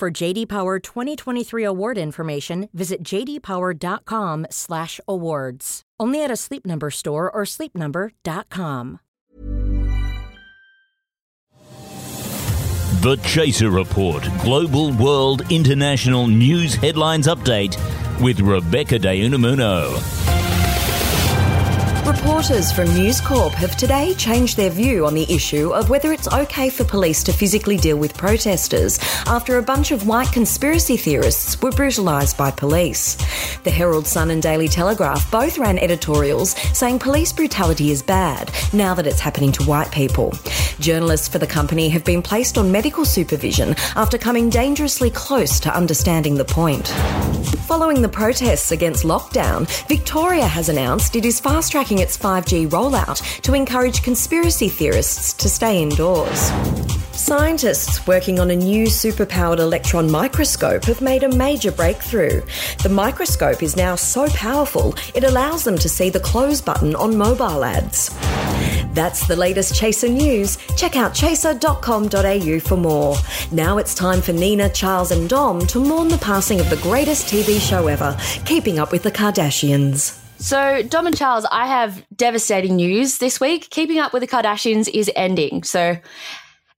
For JD Power 2023 award information, visit jdpower.com/awards. Only at a Sleep Number store or sleepnumber.com. The Chaser Report Global World International News Headlines Update with Rebecca De Unamuno. Reporters from News Corp have today changed their view on the issue of whether it's okay for police to physically deal with protesters after a bunch of white conspiracy theorists were brutalised by police. The Herald Sun and Daily Telegraph both ran editorials saying police brutality is bad now that it's happening to white people. Journalists for the company have been placed on medical supervision after coming dangerously close to understanding the point. Following the protests against lockdown, Victoria has announced it is fast tracking its 5G rollout to encourage conspiracy theorists to stay indoors. Scientists working on a new superpowered electron microscope have made a major breakthrough. The microscope is now so powerful it allows them to see the close button on mobile ads. That's the latest Chaser news. Check out chaser.com.au for more. Now it's time for Nina, Charles, and Dom to mourn the passing of the greatest TV show ever, Keeping Up with the Kardashians. So, Dom and Charles, I have devastating news this week. Keeping Up with the Kardashians is ending. So,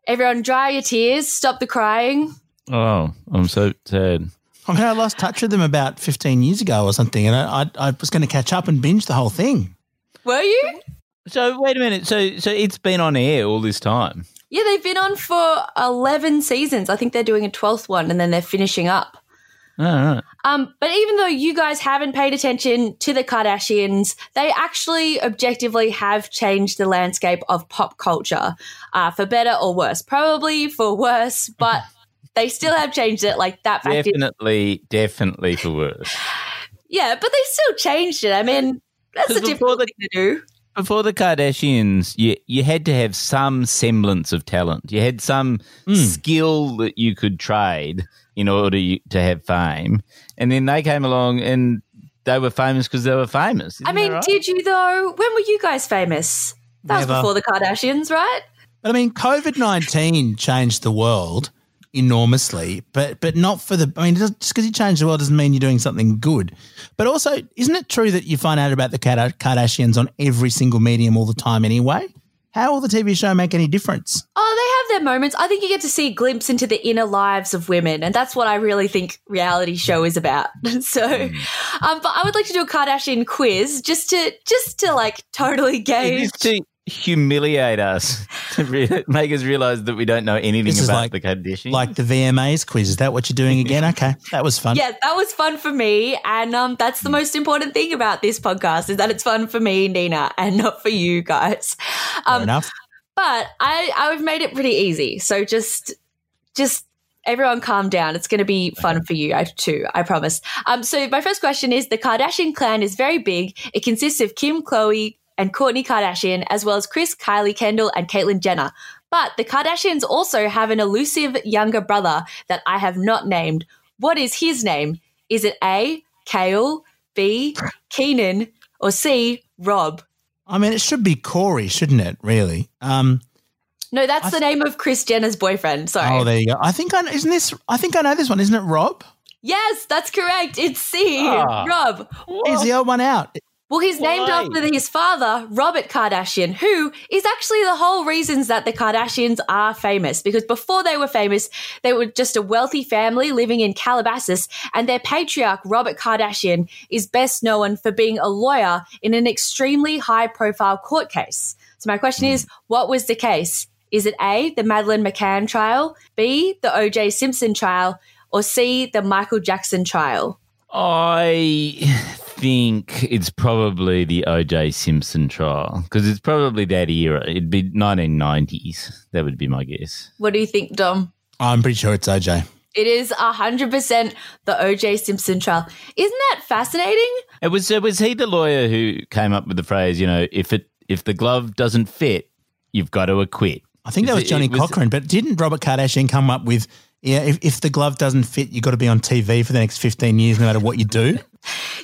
everyone, dry your tears, stop the crying. Oh, I'm so sad. I mean, I lost touch with them about 15 years ago or something, and I, I, I was going to catch up and binge the whole thing. Were you? So wait a minute. So so it's been on air all this time. Yeah, they've been on for 11 seasons. I think they're doing a 12th one and then they're finishing up. All right. Um, but even though you guys haven't paid attention to the Kardashians, they actually objectively have changed the landscape of pop culture uh, for better or worse. Probably for worse, but they still have changed it. Like that fact. is- Definitely, definitely for worse. yeah, but they still changed it. I mean, that's a difficult the- thing to do. Before the Kardashians, you you had to have some semblance of talent. You had some hmm. skill that you could trade in order you, to have fame. And then they came along and they were famous because they were famous. I Isn't mean, right? did you though? When were you guys famous? That was before the Kardashians, right? But I mean, COVID 19 changed the world enormously, but but not for the. I mean, just because you change the world doesn't mean you're doing something good. But also, isn't it true that you find out about the Kardashians on every single medium all the time anyway? How will the TV show make any difference? Oh, they have their moments. I think you get to see a glimpse into the inner lives of women, and that's what I really think reality show is about. so, um, but I would like to do a Kardashian quiz just to just to like totally It gauge. is to humiliate us, to re- make us realize that we don't know anything This about like- the Kardashians. Like the VMAs quiz. Is that what you're doing again? Okay, that was fun. Yeah, that was fun for me, and um, that's the most important thing about this podcast is that it's fun for me, Nina, and not for you guys. Fair Um, enough. but I I've made it pretty easy. So just just everyone calm down. It's going to be fun for you I- too. I promise. Um. So my first question is: the Kardashian clan is very big. It consists of Kim, Khloe, and Kourtney Kardashian, as well as Kris, Kylie, Kendall, and Caitlyn Jenner. But the Kardashians also have an elusive younger brother that I have not named. What is his name? Is it A. Kale, B. Keenan, or C. Rob? I mean, it should be Corey, shouldn't it? Really? Um, No, that's the name of Kris Jenner's boyfriend. Sorry. oh, there you go. I think I isn't this. I think I know this one. Isn't it Rob? Yes, that's correct. It's C. Ah. Rob. He's the odd one out. Well, he's named after his father, Robert Kardashian, who is actually the whole reasons that the Kardashians are famous. Because before they were famous, they were just a wealthy family living in Calabasas, and their patriarch, Robert Kardashian, is best known for being a lawyer in an extremely high profile court case. So, my question is what was the case? Is it A, the Madeleine McCann trial, B, the OJ Simpson trial, or C, the Michael Jackson trial? I think it's probably the O.J. Simpson trial because it's probably that era. It'd be 1990s. That would be my guess. What do you think, Dom? I'm pretty sure it's OJ. It is 100% the OJ Simpson trial. Isn't that fascinating? It was uh, was he the lawyer who came up with the phrase? You know, if it if the glove doesn't fit, you've got to acquit. I think that was it- Johnnie it was- Cochran, but didn't Robert Kardashian come up with, yeah, if, if the glove doesn't fit, you've got to be on TV for the next 15 years, no matter what you do?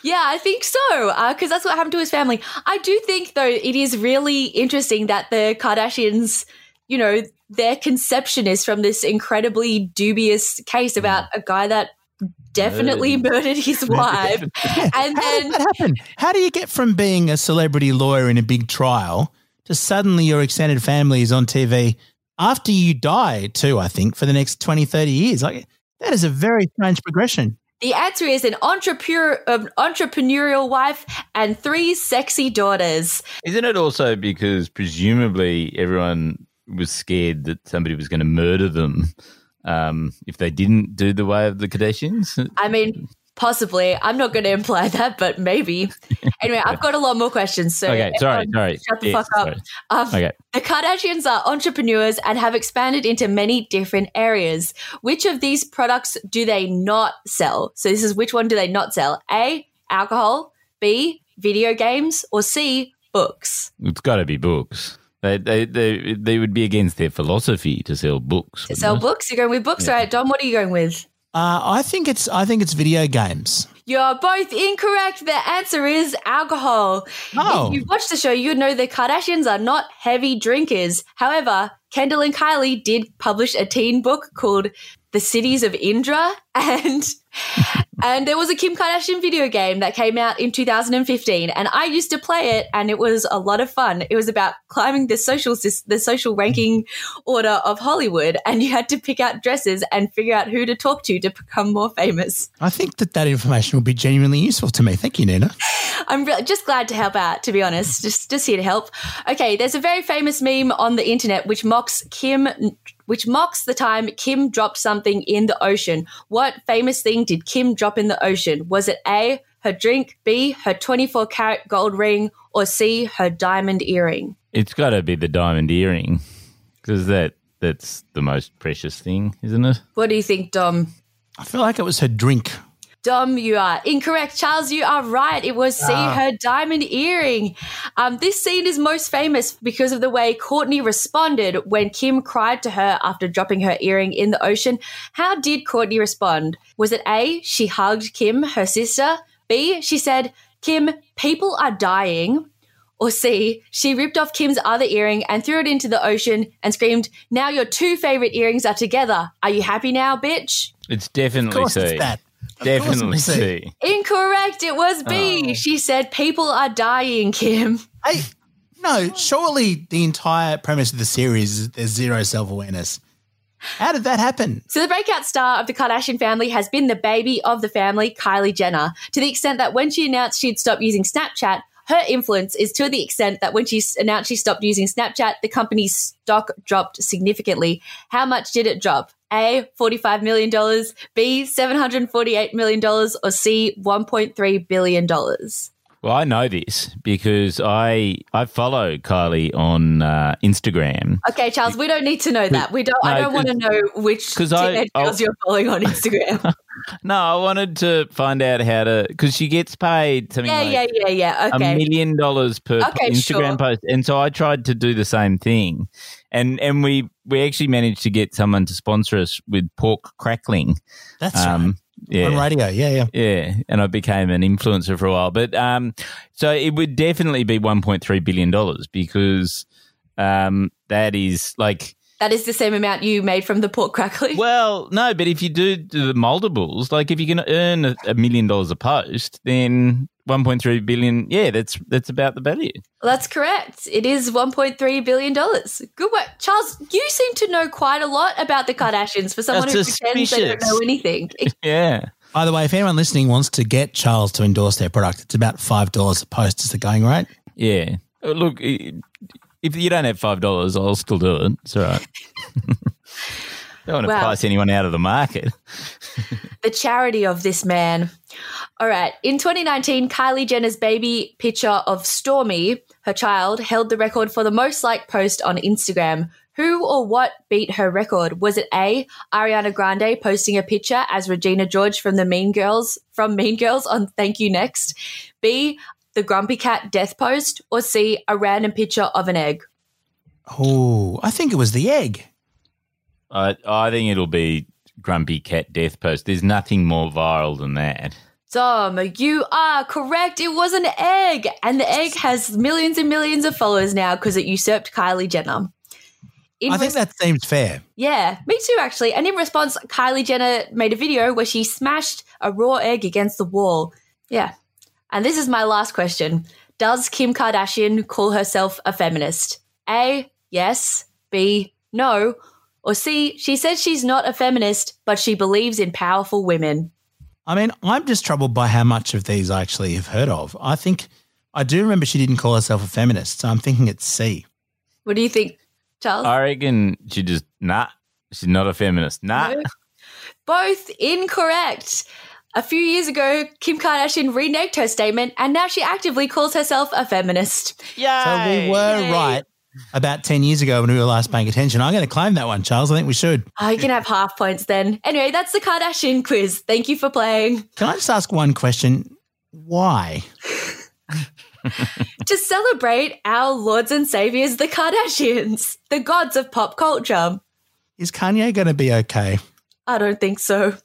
Yeah, I think so. Uh, because that's what happened to his family. I do think, though, it is really interesting that the Kardashians, you know, their conception is from this incredibly dubious case hmm. about a guy that definitely murdered his wife. and How then, happen? How do you get from being a celebrity lawyer in a big trial to suddenly your extended family is on TV after you die, too, I think, for the next 20, 30 years? Like, that is a very strange progression. the answer is an entrepreneur, um, entrepreneurial wife and three sexy daughters. Isn't it also because presumably everyone was scared that somebody was going to murder them um, if they didn't do the way of the Kardashians? I mean, possibly. I'm not going to imply that, but maybe. Anyway, I've got a lot more questions. So Okay, sorry, sorry. Shut the Yeah, fuck up. Um, Okay. The Kardashians are entrepreneurs and have expanded into many different areas. Which of these products do they not sell? So this is which one do they not sell? A. Alcohol. B. Video games. Or C. Books. It's got to be books. They, they, they, they would be against their philosophy to sell books. To sell it? books. You're going with books, right? Dom, what are you going with? Uh, I think it's I think it's video games. You're both incorrect. The answer is alcohol. Oh. If you watched the show, you would know the Kardashians are not heavy drinkers. However, Kendall and Kylie did publish a teen book called The Cities of Indra and and there was a Kim Kardashian video game that came out in 2015 and I used to play it and it was a lot of fun. It was about climbing the social the social ranking order of Hollywood and you had to pick out dresses and figure out who to talk to to become more famous. I think that that information will be genuinely useful to me. Thank you, Nina. I'm re- just glad to help out, to be honest. Just, just here to help. Okay, there's a very famous meme on the internet which mocks Kim, which mocks the time Kim dropped something in the ocean. What famous thing did Kim drop in the ocean? Was it A, her drink, B, her 24 karat gold ring, or C, her diamond earring? It's got to be the diamond earring because that that's the most precious thing, isn't it? What do you think, Dom? I feel like it was her drink. Dom, you are incorrect. Charles, you are right. It was see her diamond earring. Um, this scene is most famous because of the way Kourtney responded when Kim cried to her after dropping her earring in the ocean. How did Kourtney respond? Was it A, she hugged Kim, her sister? B, she said, Kim, people are dying. Or C, she ripped off Kim's other earring and threw it into the ocean and screamed, Now your two favorite earrings are together. Are you happy now, bitch? It's Of definitely course, C. it's that. Of course it Definitely was C. C. Incorrect. It was B. Oh. She said, People are dying, Kim. Hey, no, surely the entire premise of the series is there's zero self awareness. How did that happen? So, the breakout star of the Kardashian family has been the baby of the family, Kylie Jenner, to the extent that when she announced she'd stop using Snapchat, her influence is to the extent that when she announced she stopped using Snapchat, the company's stock dropped significantly. How much did it drop? A, $45 million, B, $748 million, or C, $1.3 billion? Well, I know this because I I follow Kylie on uh, Instagram. Okay, Charles, we don't need to know that. We don't. I don't want to know which 'cause I- teenage I'll- girls you're following on Instagram. No, I wanted to find out how to because she gets paid something yeah, like yeah, yeah, yeah. a million dollars per Okay, Instagram sure. post, and so I tried to do the same thing, and and we we actually managed to get someone to sponsor us with pork crackling. That's right. Yeah, On radio. Yeah, yeah. Yeah, and I became an influencer for a while. But um, so it would definitely be one point three billion dollars because um, that is like That is the same amount you made from the pork crackling. well, no, but if you do the multiples, like if you can earn a, a million dollars a post, then one point three billion. Yeah, that's that's about the value. That's correct. It is $1.3 billion. Good work. Charles, you seem to know quite a lot about the Kardashians for someone That's who pretends they don't know anything. Yeah. By the way, if anyone listening wants to get Charles to endorse their product, it's about $5 a post. Is the going rate? Yeah. Uh, Look, i- if you don't have five dollars, I'll still do it. It's all right. don't want to Wow. price anyone out of the market. the charity of this man. All right. In 2019, Kylie Jenner's baby picture of Stormi, her child, held the record for the most liked post on Instagram. Who or what beat her record? Was it A. Ariana Grande posting a picture as Regina George from the Mean Girls from Mean Girls on Thank You Next? B. The Grumpy Cat death post? Or C. A random picture of an egg? Oh, I think it was the egg. I I think it'll be Grumpy Cat Death Post. There's nothing more viral than that. Dom, you are correct. It was an egg. And the egg has millions and millions of followers now because it usurped Kylie Jenner. In I think res- that seems fair. Yeah, me too, actually. And in response, Kylie Jenner made a video where she smashed a raw egg against the wall. Yeah. And this is my last question Does Kim Kardashian call herself a feminist? A, yes. B, no. Or C, she says she's not a feminist, but she believes in powerful women. I mean, I'm just troubled by how much of these I actually have heard of. I think I do remember she didn't call herself a feminist, so I'm thinking it's C. What do you think, Charles? I reckon she just nah. She's not a feminist. Nah. No. Both incorrect. A few years ago, Kim Kardashian reneged her statement and now she actively calls herself a feminist. Yeah. So we were Yay. right about 10 years ago when we were last paying attention. I'm going to claim that one, Charles. I think we should. Oh, you can have half points then. Anyway, that's the Kardashian quiz. Thank you for playing. Can I just ask one question? Why? to celebrate our lords and saviors, the Kardashians, the gods of pop culture. Is Kanye going to be okay? I don't think so.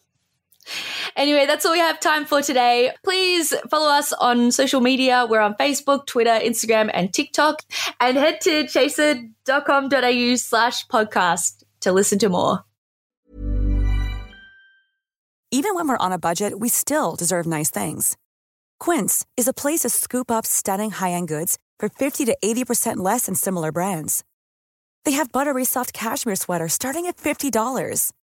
Anyway, that's all we have time for today. Please follow us on social media. We're on Facebook, Twitter, Instagram, and TikTok. And head to chaser.com.au slash podcast to listen to more. Even when we're on a budget, we still deserve nice things. Quince is a place to scoop up stunning high-end goods for 50 to 80% less than similar brands. They have buttery soft cashmere sweaters starting at $50,